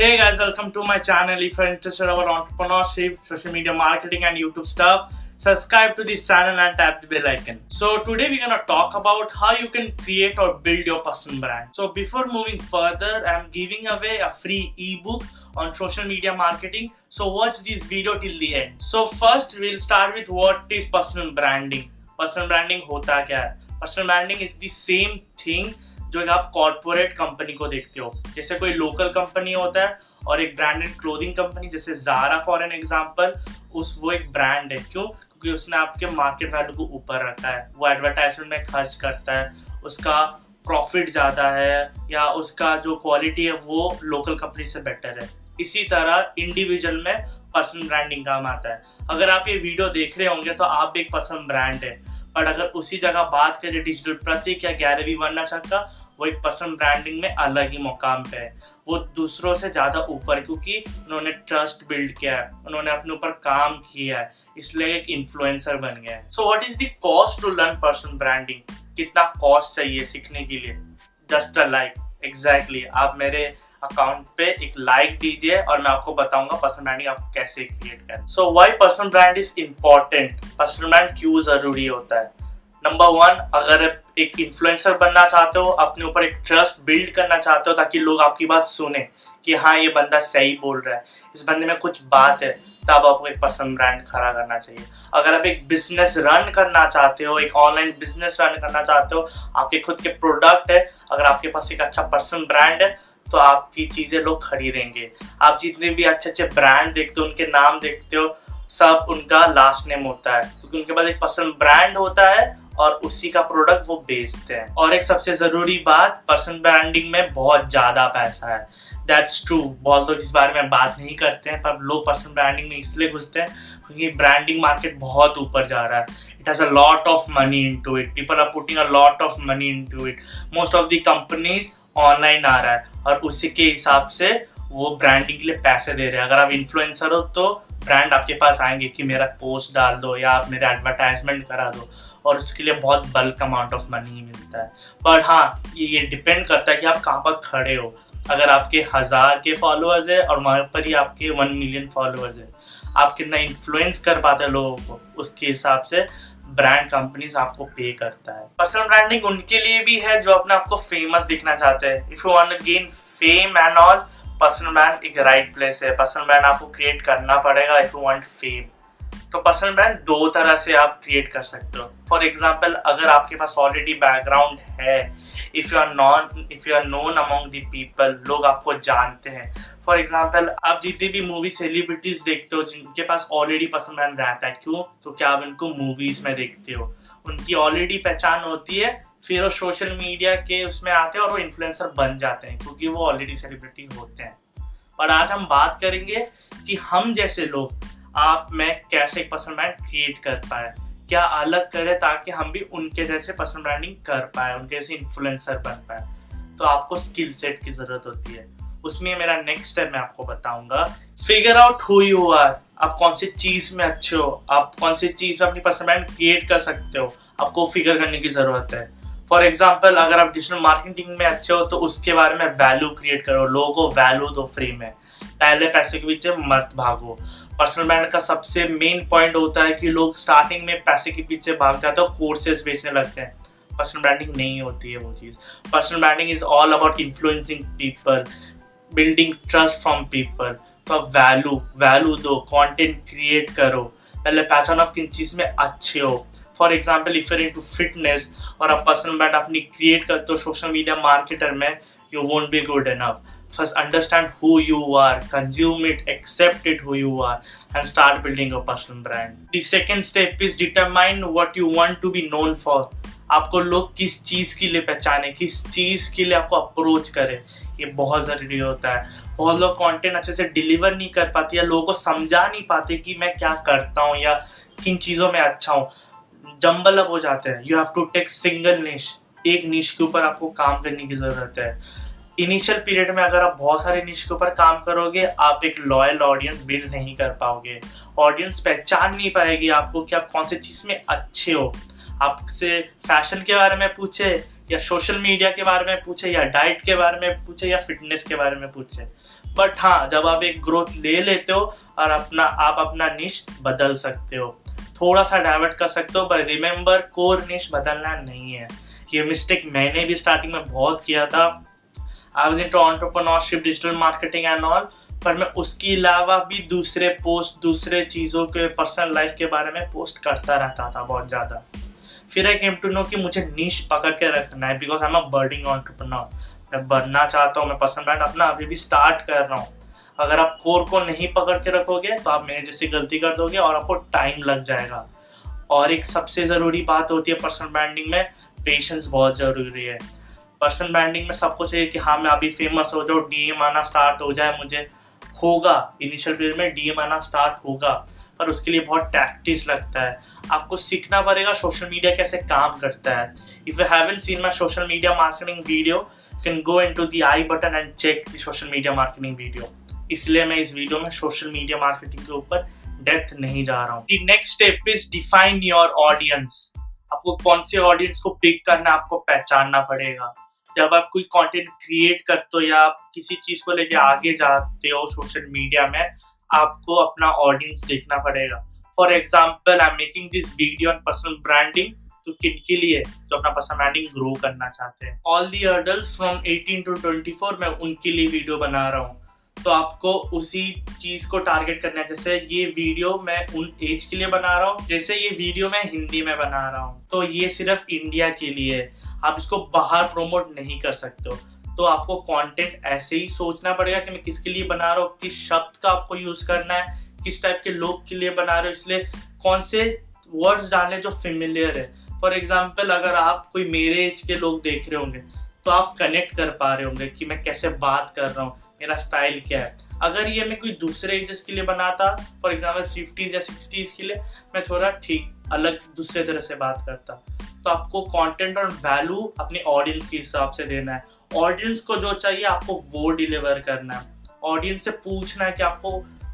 Hey guys, welcome to my channel. If you're interested about entrepreneurship, social media marketing and YouTube stuff, subscribe to this channel and tap the bell icon. So today we're gonna talk about how you can create or build your personal brand. So before moving further, I'm giving away a free ebook on social media marketing. So watch this video till the end. So first we'll start with what is personal branding. Personal branding hota kya hai? Personal branding is the same thing जो आप corporate company को देखते हो, जैसे कोई local company होता है और एक ब्रांडेड क्लोथिंग कंपनी जैसे जारा फॉर एन एग्ज़ाम्पल उस, वो एक ब्रांड है। क्यों? क्योंकि उसने आपके मार्केट वैल्यू को ऊपर रखा है। वो एडवर्टाइजमेंट में खर्च करता है, उसका प्रॉफिट ज़्यादा है या उसका जो क्वालिटी है, वो लोकल कंपनी से बेटर है। इसी तरह इंडिविजुअल में पर्सनल ब्रांडिंग काम आता है। अगर आप ये वीडियो देख रहे होंगे तो आप भी एक पर्सनल ब्रांड है। और अगर उसी जगह बात करें डिजिटल प्रतीक या ग्यारहवीं वर्णाक्षर का वो एक पर्सनल ब्रांडिंग में अलग ही मुकाम पे है। वो दूसरों से ज़्यादा ऊपर, क्योंकि उन्होंने ट्रस्ट बिल्ड किया है, उन्होंने अपने ऊपर काम किया है, इसलिए एक इन्फ्लुएंसर बन गया है। So what is the cost to learn personal branding? कितना कॉस्ट चाहिए सीखने के लिए? जस्ट अ लाइक एग्जैक्टली आप मेरे अकाउंट पे एक लाइक दीजिए और मैं आपको बताऊँगा पर्सनल ब्रांडिंग आपको कैसे क्रिएट करें। So why personal brand is important personal brand क्यों ज़रूरी होता है? नंबर वन अगर एक इन्फ्लुएंसर बनना चाहते हो, अपने ऊपर एक ट्रस्ट बिल्ड करना चाहते हो ताकि लोग आपकी बात सुने कि हाँ ये बंदा सही बोल रहा है। इस बंदे में कुछ बात है, तब आपको एक पर्सनल ब्रांड खड़ा करना चाहिए। अगर आप एक बिज़नेस रन करना चाहते हो, एक ऑनलाइन बिज़नेस रन करना चाहते हो, आपके खुद के प्रोडक्ट है, अगर आपके पास एक अच्छा पर्सनल ब्रांड है तो आपकी चीज़ें लोग खरीदेंगे। आप जितने भी अच्छे अच्छे ब्रांड देखते हो, उनके नाम देखते हो, सब उनका लास्ट नेम होता है। क्योंकि उनके पास एक पर्सनल ब्रांड होता है और उसी का प्रोडक्ट वो बेचते हैं। और एक सबसे ज़रूरी बात पर्सनल ब्रांडिंग में बहुत ज़्यादा पैसा है। दैट्स ट्रू बहुत लोग इस बारे में बात नहीं करते हैं, पर लोग पर्सनल ब्रांडिंग में इसलिए घुसते हैं क्योंकि ब्रांडिंग मार्केट बहुत ऊपर जा रहा है। It has a lot of money into it people are putting a lot of money into it most of the companies online आ रहा है और उसी के हिसाब से वो ब्रांडिंग के लिए पैसे दे रहे हैं। अगर आप इन्फ्लुएंसर हो तो ब्रांड आपके पास आएँगे कि मेरा पोस्ट डाल दो या आप मेरा एडवर्टाइजमेंट करा दो। और उसके लिए बहुत बल्क अमाउंट ऑफ़ मनी मिलता है। पर हाँ ये ये डिपेंड करता है कि आप कहाँ पर खड़े हो। अगर आपके हज़ार के फॉलोअर्स है और वहाँ पर ही आपके वन मिलियन फॉलोअर्स है। आप कितना इन्फ्लुएंस कर पाते हैं लोगों को, उसके हिसाब से ब्रांड कंपनीज़ आपको पे करता है। पर्सनल ब्रांडिंग उनके लिए भी है जो अपने आपको फ़ेमस दिखना चाहते हैं। If you want gain fame and all personal brand एक राइट प्लेस है। पर्सनल ब्रांड आपको क्रिएट करना पड़ेगा इफ़ यू वांट फेम तो पर्सनल ब्रांड दो तरह से आप क्रिएट कर सकते हो। फॉर एग्ज़ाम्पल अगर आपके पास ऑलरेडी बैकग्राउंड है if you are non if you are known among the people लोग आपको जानते हैं। फॉर एग्ज़ाम्पल आप जितनी भी मूवी सेलिब्रिटीज देखते हो, जिनके पास ऑलरेडी पर्सनल ब्रांड रहता है, क्यों? तो क्या आप इनको मूवीज़ में देखते हो? उनकी ऑलरेडी पहचान होती है, फिर वो सोशल मीडिया के उसमें आते हैं और वो इन्फ्लुएंसर बन जाते हैं, क्योंकि वो ऑलरेडी सेलिब्रिटी होते हैं। और आज हम बात करेंगे कि हम जैसे लोग आप में कैसे एक पर्सनल ब्रांड क्रिएट कर पाए? क्या अलग करें ताकि हम भी उनके जैसे पर्सनल ब्रांडिंग कर पाए, उनके जैसे इन्फ्लुएंसर बन पाए? तो आपको स्किल सेट की ज़रूरत होती है। उसमें मेरा नेक्स्ट स्टेप मैं आपको बताऊँगा। Figure out who you are आप कौन सी चीज़ में अच्छे हो? आप कौन सी चीज़ में अपनी पर्सनल ब्रांड क्रिएट कर सकते हो? आपको फिगर करने की ज़रूरत है। फॉर एग्ज़ाम्पल अगर आप डिजिटल मार्केटिंग में अच्छे हो तो उसके बारे में वैल्यू क्रिएट करो। लोगों को वैल्यू दो फ्री में। पहले पैसे के पीछे मत भागो। पर्सनल ब्रांड का सबसे मेन पॉइंट होता है कि लोग स्टार्टिंग में पैसे के पीछे भाग जाते हैं कोर्सेज बेचने लगते हैं। पर्सनल ब्रांडिंग नहीं होती है वो चीज़। Personal branding is all about influencing people building trust from people तो वैल्यू वैल्यू दो कंटेंट क्रिएट करो। पहले पहचानो आप किन चीज़ में अच्छे हो। For example if you're to fitness और आप पर्सनल ब्रांड अपनी क्रिएट करते हो सोशल मीडिया मार्केटर में you won't be good enough first understand who you are, consume it, accept it who you are, and start building a personal brand. The second step is determine what you want to be known for. आपको लोग किस चीज़ के लिए पहचाने, किस चीज़ के लिए आपको अप्रोच करे। ये बहुत ज़रूरी होता है। बहुत लोग कंटेंट अच्छे से डिलीवर नहीं कर पाते या लोगों को समझा नहीं पाते कि मैं क्या करता हूँ या किन चीज़ों में अच्छा हूँ। जम्बल अप हो जाते हैं। You have to take single niche एक निश के ऊपर आपको काम करने की ज़रूरत है। इनिशियल पीरियड में अगर आप बहुत सारे निश के ऊपर काम करोगे, आप एक लॉयल ऑडियंस बिल्ड नहीं कर पाओगे। ऑडियंस पहचान नहीं पाएगी आपको कि आप कौन सी चीज़ में अच्छे हो। आपसे फ़ैशन के बारे में पूछे, या सोशल मीडिया के बारे में पूछे, या डाइट के बारे में पूछे, या फिटनेस के बारे में पूछे। बट हाँ जब आप एक ग्रोथ ले लेते हो, और अपना, आप अपना निश बदल सकते हो। थोड़ा सा डाइवर्ट कर सकते हो पर रिमेंबर कोर निश बदलना नहीं है। ये मिस्टेक मैंने भी स्टार्टिंग में बहुत किया था। I was into entrepreneurship digital marketing and all पर मैं उसके अलावा भी दूसरे पोस्ट दूसरे चीज़ों के पर्सनल लाइफ के बारे में पोस्ट करता रहता था बहुत ज़्यादा। फिर आई केम टू नो कि मुझे नीच पकड़ के रखना है because I am a budding entrepreneur मैं बनना चाहता हूँ, मैं पर्सनल ब्रांड अपना अभी भी स्टार्ट कर रहा हूँ। अगर आप कोर को नहीं पकड़ के रखोगे तो आप मेरे जैसी गलती कर दोगे और आपको टाइम लग जाएगा। और एक सबसे ज़रूरी बात होती है पर्सनल ब्रांडिंग में पेशेंस बहुत ज़रूरी है। पर्सनल ब्रांडिंग में सबको चाहिए कि हाँ मैं अभी फ़ेमस हो जाऊँ डीएम आना स्टार्ट हो जाए मुझे, होगा। इनिशियल पीरियड में डीएम आना स्टार्ट होगा। पर उसके लिए बहुत टैक्टिस लगता है। आपको सीखना पड़ेगा सोशल मीडिया कैसे काम करता है। If you haven't seen my social media marketing video can go into the i button and check the social media marketing video इसलिए मैं इस वीडियो में सोशल मीडिया मार्केटिंग के ऊपर डेप्थ नहीं जा रहा हूँ। Next step is define your audience आपको कौन से ऑडियंस को पिक करना आपको पहचानना पड़ेगा। जब आप कोई कंटेंट क्रिएट करते हो या आप किसी चीज़ को लेके आगे जाते हो सोशल मीडिया में, आपको अपना ऑडियंस देखना पड़ेगा। For example I am making this video on personal branding तो किन के लिए? जो अपना पर्सनल ब्रांडिंग ग्रो करना चाहते हैं। All the adult from 18 to 24 मैं उनके लिए वीडियो बना रहा हूँ। तो आपको उसी चीज़ को टारगेट करना है। जैसे ये वीडियो मैं उन एज के लिए बना रहा हूँ, जैसे ये वीडियो मैं हिंदी में बना रहा हूँ। तो ये सिर्फ़ इंडिया के लिए है। आप इसको बाहर प्रोमोट नहीं कर सकते हो। तो आपको कंटेंट ऐसे ही सोचना पड़ेगा कि मैं किसके लिए बना रहा हूँ, किस शब्द का आपको यूज़ करना है, किस टाइप के लोग के लिए बना रहे हो। इसलिए कौन से वर्ड्स डालने जो फेमिलियर है। फॉर एग्ज़ाम्पल अगर आप कोई मेरे एज के लोग देख रहे होंगे तो आप कनेक्ट कर पा रहे होंगे कि मैं कैसे बात कर रहा हूँ। मेरा स्टाइल क्या है? अगर ये मैं कोई दूसरे एजेस के लिए बनाता फॉर एग्ज़ाम्पल फिफ्टीज या सिक्सटीज के लिए, मैं थोड़ा ठीक, अलग दूसरे तरह से बात करता। तो आपको कंटेंट और वैल्यू अपने ऑडियंस के हिसाब से देना है। ऑडियंस को जो चाहिए, आपको वो डिलीवर करना है। ऑडियंस से पूछना है कि आपको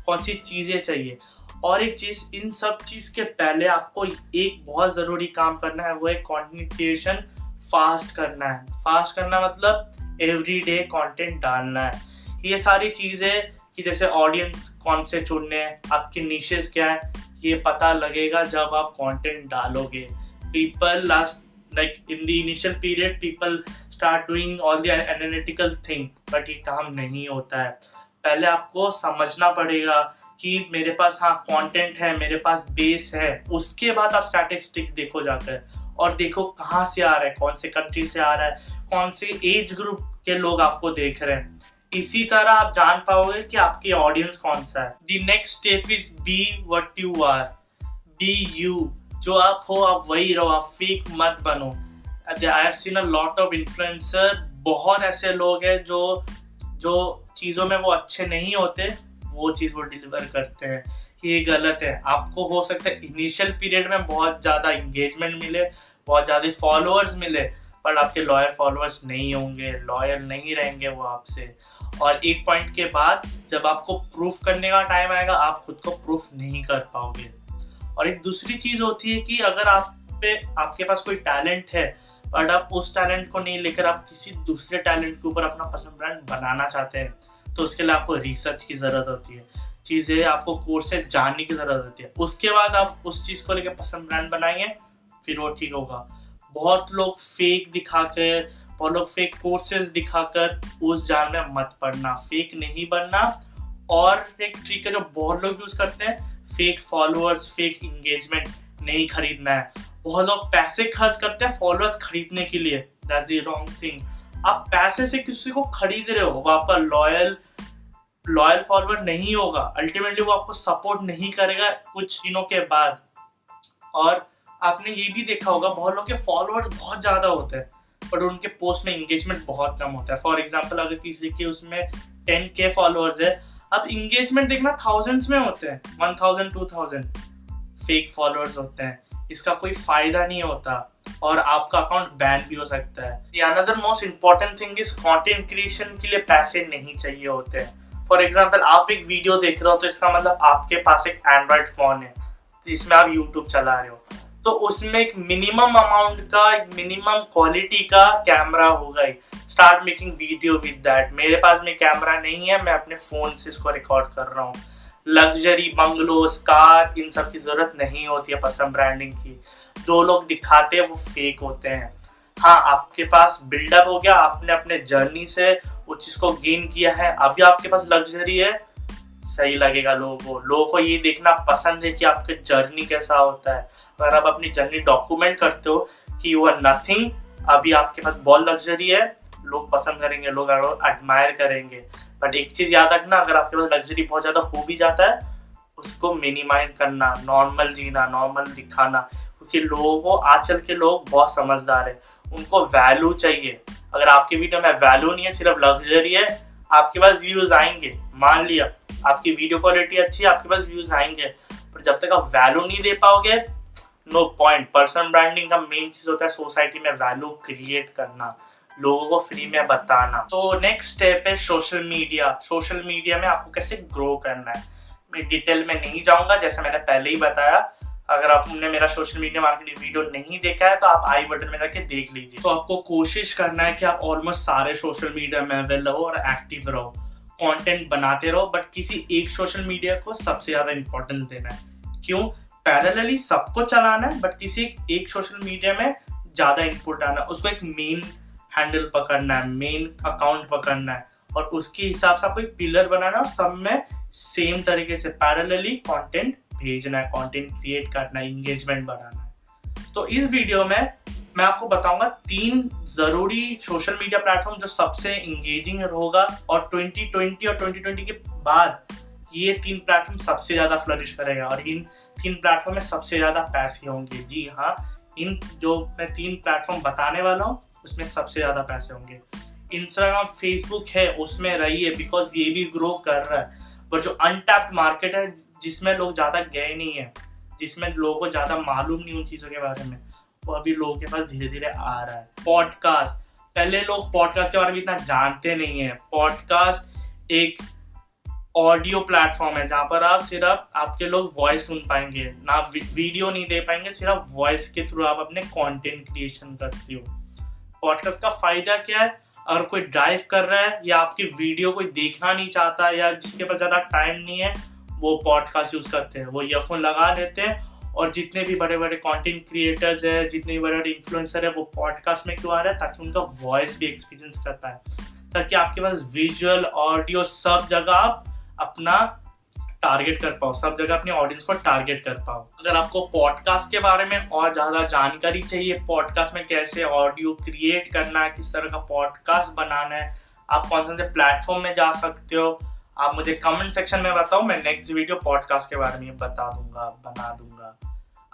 कौन सी चीज़ें चाहिए। और एक चीज़, इन सब चीज़ के पहले आपको एक बहुत ज़रूरी काम करना है, वो है कॉन्टिनिकेशन फास्ट करना है। फास्ट करना मतलब एवरी डे कॉन्टेंट डालना है। ये सारी चीज़ें कि जैसे ऑडियंस कौन से चुनने हैं आपके निशेस क्या है, ये पता लगेगा जब आप कंटेंट डालोगे। People last like in the initial period people start doing all the analytical thing but ये काम नहीं होता है। पहले आपको समझना पड़ेगा कि मेरे पास हाँ कंटेंट है, मेरे पास बेस है, उसके बाद आप स्टैटिस्टिक देखो जाकर। और देखो कहाँ से आ रहा है, कौन से कंट्री से आ रहा है, कौन से एज ग्रुप के लोग आपको देख रहे हैं। इसी तरह आप जान पाओगे कि आपकी ऑडियंस कौन सा है। The next step is be what you are be you जो आप हो, आप वही रहो, आप फेक मत बनो। I have seen a lot of influencer बहुत ऐसे लोग हैं जो जो चीज़ों में वो अच्छे नहीं होते, वो चीज़ वो डिलीवर करते हैं। ये गलत है। आपको हो सकता है इनिशियल पीरियड में बहुत ज़्यादा इंगेजमेंट मिले, बहुत ज़्यादा फॉलोअर्स मिले पर आपके लॉयल फॉलोअर्स नहीं होंगे लॉयल नहीं रहेंगे वो आपसे। और एक पॉइंट के बाद जब आपको प्रूफ करने का टाइम आएगा, आप खुद को प्रूफ नहीं कर पाओगे। और एक दूसरी चीज़ होती है कि अगर आप पे, आपके पास कोई टैलेंट है बट आप उस टैलेंट को नहीं लेकर आप किसी दूसरे टैलेंट के ऊपर अपना पर्सनल ब्रांड बनाना चाहते हैं तो उसके लिए आपको रिसर्च की ज़रूरत होती है। चीज़ें आपको कोर्स से जानने की ज़रूरत होती है। उसके बाद आप उस चीज़ को लेकर पसंद ब्रांड बनाएँगे, फिर वो ठीक होगा। बहुत लोग फेक दिखाकर और फेक कोर्सेज दिखाकर उस जाल में मत पड़ना। फेक नहीं बनना। और एक ट्रिक है जो बहुत लोग यूज़ करते हैं। फेक फॉलोअर्स फेक इंगेजमेंट नहीं खरीदना है। बहुत लोग पैसे खर्च करते हैं फॉलोअर्स खरीदने के लिए। दैट्स द रॉन्ग थिंग आप पैसे से किसी को खरीद रहे हो वो आपका लॉयल लॉयल फॉलोअर नहीं होगा। अल्टीमेटली वो आपको सपोर्ट नहीं करेगा कुछ दिनों के बाद। और आपने ये भी देखा होगा, बहुत लोग के फॉलोअर्स बहुत ज़्यादा होते हैं। पर उनके पोस्ट में इंगेजमेंट बहुत कम होता है। फॉर एग्ज़ाम्पल अगर किसी के उसमें टेन के फॉलोअर्स है, अब इंगेजमेंट देखना थाउजेंड्स में होते हैं one thousand two thousand fake followers होते हैं। इसका कोई फ़ायदा नहीं होता और आपका अकाउंट बैन भी हो सकता है। Another most important thing is content creation के लिए पैसे नहीं चाहिए होते हैं। फॉर एग्ज़ाम्पल आप एक वीडियो देख रहे हो तो इसका मतलब आपके पास एक एंड्रॉइड फ़ोन है, जिसमें आप यूट्यूब चला रहे हो। तो उसमें एक मिनिमम अमाउंट का, एक मिनिमम क्वालिटी का कैमरा होगा ही start making video with that मेरे पास में कैमरा नहीं है, मैं अपने फ़ोन से इसको रिकॉर्ड कर रहा हूँ। लग्जरी बंगलोस कार इन सब की ज़रूरत नहीं होती है पसंद ब्रांडिंग की। जो लोग दिखाते हैं, वो फेक होते हैं। हाँ आपके पास बिल्डअप हो गया, आपने अपने जर्नी से उस चीज़ को गेन किया है। अभी आपके पास लग्जरी है सही लगेगा लोगों को। लोगों को ये देखना पसंद है कि आपके जर्नी कैसा होता है। अगर आप अपनी जर्नी डॉक्यूमेंट करते हो कि यू आर नथिंग अभी आपके पास बहुत लग्जरी है, लोग पसंद करेंगे, लोग एडमायर करेंगे। बट एक चीज़ याद रखना, अगर आपके पास लग्जरी बहुत ज़्यादा हो भी जाता है, उसको मिनिमाइज करना नॉर्मल जीना नॉर्मल दिखाना। क्योंकि लोगों को, आजकल के लोग बहुत समझदार है। उनको वैल्यू चाहिए। अगर आपके वीडियो में वैल्यू नहीं है, सिर्फ़ लग्जरी है आपके पास व्यूज़ आएँगे, मान लिया, आपकी वीडियो क्वालिटी अच्छी है, आपके पास व्यूज़ आएँगे, पर जब तक आप वैल्यू नहीं दे पाओगे नो पॉइंट पर्सनल ब्रांडिंग का मेन चीज़ होता है सोसाइटी में वैल्यू क्रिएट करना, लोगों को फ्री में बताना. तो नेक्स्ट स्टेप है सोशल मीडिया सोशल मीडिया में आपको कैसे ग्रो करना है? मैं डिटेल में नहीं जाऊँगा, जैसे मैंने पहले ही बताया अगर आपने मेरा सोशल मीडिया मार्केटिंग वीडियो नहीं देखा है तो आप आई बटन में जाके देख लीजिए। तो आपको कोशिश करना है कि आप ऑलमोस्ट सारे सोशल मीडिया में अवेल रहो और एक्टिव रहो। कंटेंट बनाते रहो बट किसी एक सोशल मीडिया को सबसे ज़्यादा इंपॉर्टेंस देना है। क्यों? पैरेलली सबको चलाना है बट किसी एक सोशल मीडिया में ज़्यादा इनपुट आना उसको एक मेन हैंडल पकड़ना है मेन अकाउंट पकड़ना है। और उसके हिसाब से आपको एक पिलर बनाना है और सब में सेम तरीके से पैरेलली कंटेंट भेजना है कंटेंट क्रिएट करना है इंगेजमेंट बढ़ाना है। तो इस वीडियो में मैं आपको बताऊँगा तीन ज़रूरी सोशल मीडिया प्लेटफॉर्म जो सबसे इंगेजिंग होगा और 2020 और 2020 के बाद ये तीन प्लेटफॉर्म सबसे ज़्यादा फ्लरिश करेगा और इन तीन प्लेटफॉर्म में सबसे ज़्यादा पैसे होंगे। जी हाँ इन जो मैं तीन प्लेटफॉर्म बताने वाला हूँ, उसमें सबसे ज़्यादा पैसे होंगे। इंस्टाग्राम फेसबुक है, उसमें रही है बिकॉज़ ये भी ग्रो कर रहा है। पर जो अनटैप्ड मार्केट है जिसमें लोग ज़्यादा गए नहीं है, जिसमें लोगों को ज़्यादा मालूम नहीं उन चीज़ों के बारे में, वो अभी लोगों के पास धीरे धीरे आ रहा है। पॉडकास्ट पहले लोग पॉडकास्ट के बारे में इतना जानते नहीं है। पॉडकास्ट एक ऑडियो प्लेटफॉर्म है, जहाँ पर आप सिर्फ़ आपके लोग वॉइस सुन पाएँगे। ना वीडियो नहीं दे पाएँगे, सिर्फ़ वॉइस के थ्रू आप अपने कंटेंट क्रिएशन करते हो। पॉडकास्ट का फ़ायदा क्या है? अगर कोई ड्राइव कर रहा है या आपकी वीडियो कोई देखना नहीं चाहता या जिसके पास ज़्यादा टाइम नहीं है वो पॉडकास्ट यूज़ करते हैं। वो ईयरफोन लगा लेते हैं और जितने भी बड़े बड़े कंटेंट क्रिएटर्स है, जितने भी बड़े बड़े इन्फ्लुएंसर है, वो पॉडकास्ट में क्यों आ रहा है? ताकि उनका वॉइस भी एक्सपीरियंस कर पाए। ताकि आपके पास विजुअल ऑडियो सब जगह आप अपना टारगेट कर पाओ। सब जगह अपने ऑडियंस को टारगेट कर पाओ। अगर आपको पॉडकास्ट के बारे में और ज़्यादा जानकारी चाहिए पॉडकास्ट में कैसे ऑडियो क्रिएट करना है, किस तरह का पॉडकास्ट बनाना है, आप कौन से प्लेटफॉर्म में जा सकते हो आप मुझे कमेंट सेक्शन में बताओ, मैं नेक्स्ट वीडियो पॉडकास्ट के बारे में बता दूँगा, बना दूँगा।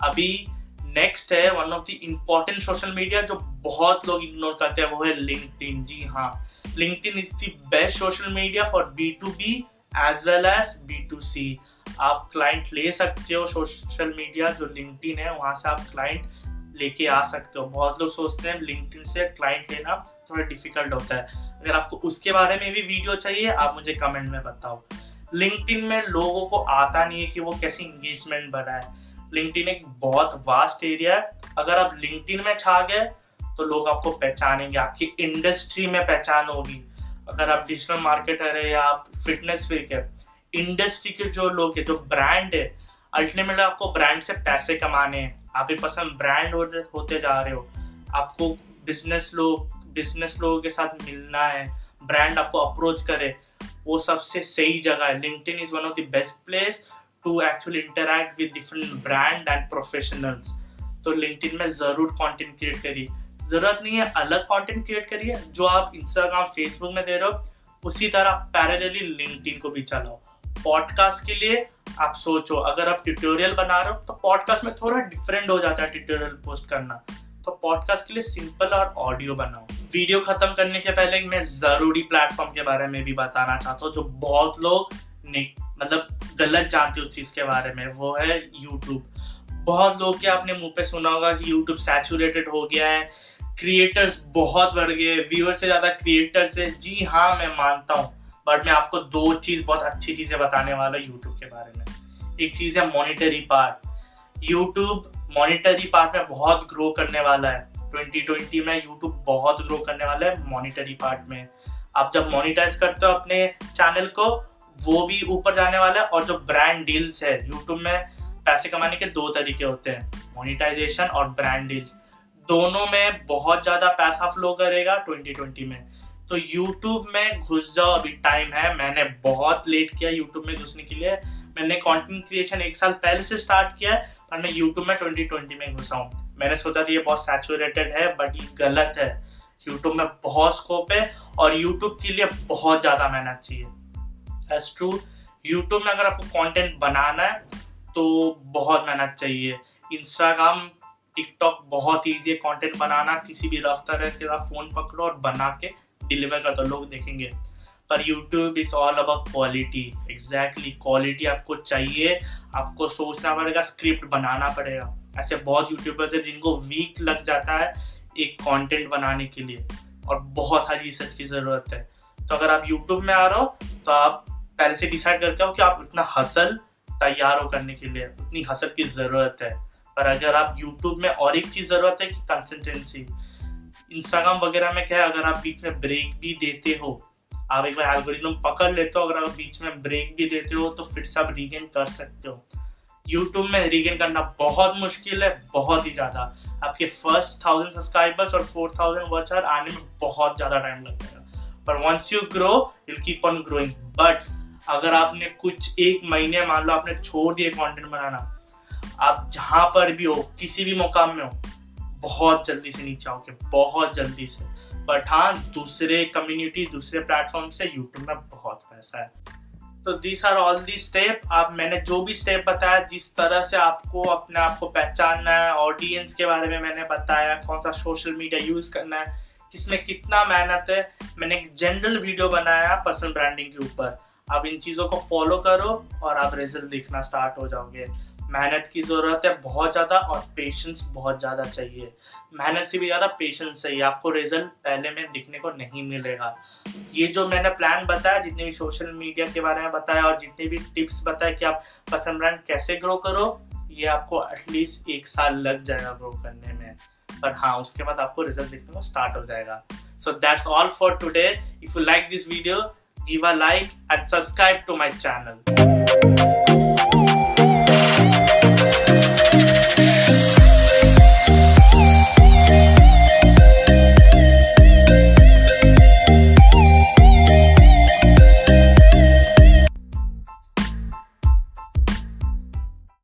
अभी नेक्स्ट है one of the important social media जो बहुत लोग इग्नोर करते हैं, वो है लिंक्डइन जी हाँ LinkedIn is the best social media for B to B as well as B to C आप क्लाइंट ले सकते हो सोशल मीडिया जो लिंक्डइन है, वहाँ से आप क्लाइंट लेके आ सकते हो। बहुत लोग सोचते हैं लिंक्डइन से क्लाइंट लेना थोड़ा डिफ़िकल्ट होता है। अगर आपको उसके बारे में भी वीडियो चाहिए, आप मुझे कमेंट में बताओ। लिंक्डइन में लोगों को आता नहीं है कि वो कैसे इंगेजमेंट बनाए। लिंक्डइन एक बहुत वास्ट एरिया है। अगर आप लिंक्डइन में छा गए तो लोग आपको पहचानेंगे। आपकी इंडस्ट्री में पहचान होगी। अगर आप डिजिटल मार्केटर है या आप फिटनेस फ्रीक है इंडस्ट्री के जो लोग है, जो ब्रांड है अल्टीमेटली आपको ब्रांड से पैसे कमाने हैं। आप भी पसंद ब्रांड होते जा रहे हो। आपको बिज़नेस लोग बिज़नेस लोगों के साथ मिलना है ब्रांड आपको अप्रोच करे, वो सबसे सही जगह है। LinkedIn is one of the best place to actually interact with different brand and professionals तो लिंक्डइन में ज़रूर कंटेंट क्रिएट करिए। ज़रूरत नहीं है अलग कंटेंट क्रिएट करिए, जो आप इंस्टाग्राम फेसबुक में दे रहे हो, उसी तरह पैरेलली लिंक्डइन को भी चलाओ। पॉडकास्ट के लिए आप सोचो, अगर आप ट्यूटोरियल बना रहे हो तो पॉडकास्ट में थोड़ा डिफरेंट हो जाता है ट्यूटोरियल पोस्ट करना। तो पॉडकास्ट के लिए सिंपल और ऑडियो बनाओ। वीडियो खत्म करने के पहले मैं ज़रूरी प्लेटफॉर्म के बारे में भी बताना चाहता हूँ, जो बहुत लोग मतलब गलत जानते उस चीज़ के बारे में, वो है यूट्यूब बहुत लोग के आपने मुँह पे सुना होगा कि यूट्यूब सैचुरेटेड हो गया है क्रिएटर्स बहुत बढ़ गए व्यूअर से ज़्यादा क्रिएटर्स है। जी हाँ मैं मानता हूँ। बट मैं आपको दो चीज़ बहुत अच्छी चीज़ें बताने वाला हूँ यूट्यूब के बारे में। एक चीज़ है monetary part YouTube monetary part में बहुत ग्रो करने वाला है। 2020 में यूट्यूब बहुत ग्रो करने वाला है मॉनिटरी पार्ट में। आप जब मोनिटाइज करते हो अपने चैनल को, वो भी ऊपर जाने वाला है और जो ब्रांड डील्स है यूट्यूब में पैसे कमाने के दो तरीके होते हैं। मोनिटाइजेशन और ब्रांड डील दोनों में बहुत ज़्यादा पैसा फ्लो करेगा 2020 में। तो यूट्यूब में घुस जाओ, अभी टाइम है। मैंने बहुत लेट किया यूट्यूब में घुसने के लिए। मैंने कंटेंट क्रिएशन एक साल पहले से स्टार्ट किया है और मैं यूट्यूब में 2020 में घुसा हूँ। मैंने सोचा था ये बहुत सैचुरेटेड है बट ये गलत है। यूट्यूब में बहुत स्कोप है और यूट्यूब के लिए बहुत ज़्यादा मेहनत चाहिए। एज ट्रू यूट्यूब में अगर आपको कंटेंट बनाना है तो बहुत मेहनत चाहिए। इंस्टाग्राम टिकटॉक बहुत ईजी है कंटेंट बनाना। किसी भी रफ्तार के साथ फ़ोन पकड़ो और बना के डिलीवर करता, लोग देखेंगे। पर YouTube is all about quality exactly quality आपको चाहिए, आपको सोचना पड़ेगा स्क्रिप्ट बनाना पड़ेगा। ऐसे बहुत यूट्यूबर्स है जिनको वीक लग जाता है एक कंटेंट बनाने के लिए और बहुत सारी रिसर्च की ज़रूरत है। तो अगर आप यूट्यूब में आ रहे हो तो आप पहले से डिसाइड करके हो कि आप इतना हसल तैयार हो करने के लिए उतनी हसल की ज़रूरत है। पर अगर आप यूट्यूब में और एक चीज़ ज़रूरत है कि कंसिस्टेंसी इंस्टाग्राम वगैरह में क्या है, अगर आप बीच में ब्रेक भी देते हो, आप एक बार एल्गोरिथम पकड़ लेते हो, अगर आप बीच में ब्रेक भी देते हो तो फिर से आप रीगेन कर सकते हो। यूट्यूब में रीगेन करना बहुत मुश्किल है, बहुत ही ज़्यादा। आपके फ़र्स्ट थाउज़ेंड सब्सक्राइबर्स और फोर थाउज़ेंड वॉच आवर आने में बहुत ज़्यादा टाइम लग जाएगा पर once you grow you keep on growing but अगर आपने कुछ एक महीने, मान लो आपने छोड़ दिए कंटेंट बनाना, आप जहाँ पर भी हो, किसी भी मुकाम में हो बहुत जल्दी से नीचे आओगे बहुत जल्दी से। बट हाँ दूसरे कम्युनिटी दूसरे प्लेटफॉर्म से यूट्यूब में बहुत पैसा है। तो this are all the step आप, मैंने जो भी स्टेप बताया, जिस तरह से आपको अपने आप को पहचानना है ऑडियंस के बारे में मैंने बताया, कौन सा सोशल मीडिया यूज़ करना है जिसमें कितना मेहनत है, मैंने एक जनरल वीडियो बनाया पर्सनल ब्रांडिंग के ऊपर। आप इन चीज़ों को फॉलो करो और आप रिज़ल्ट दिखना स्टार्ट हो जाओगे। मेहनत की ज़रूरत है, बहुत ज़्यादा और पेशेंस बहुत ज़्यादा चाहिए। मेहनत से भी ज़्यादा पेशेंस चाहिए। आपको रिज़ल्ट पहले में दिखने को नहीं मिलेगा। ये जो मैंने प्लान बताया, जितने भी सोशल मीडिया के बारे में बताया और जितने भी टिप्स बताया कि आप पसंद ब्रांड कैसे ग्रो करो, ये आपको एटलीस्ट एक साल लग जाएगा ग्रो करने में। पर हाँ उसके बाद आपको रिज़ल्ट दिखने को स्टार्ट हो जाएगा। So that's all for today if you like this video give a like and subscribe to my channel.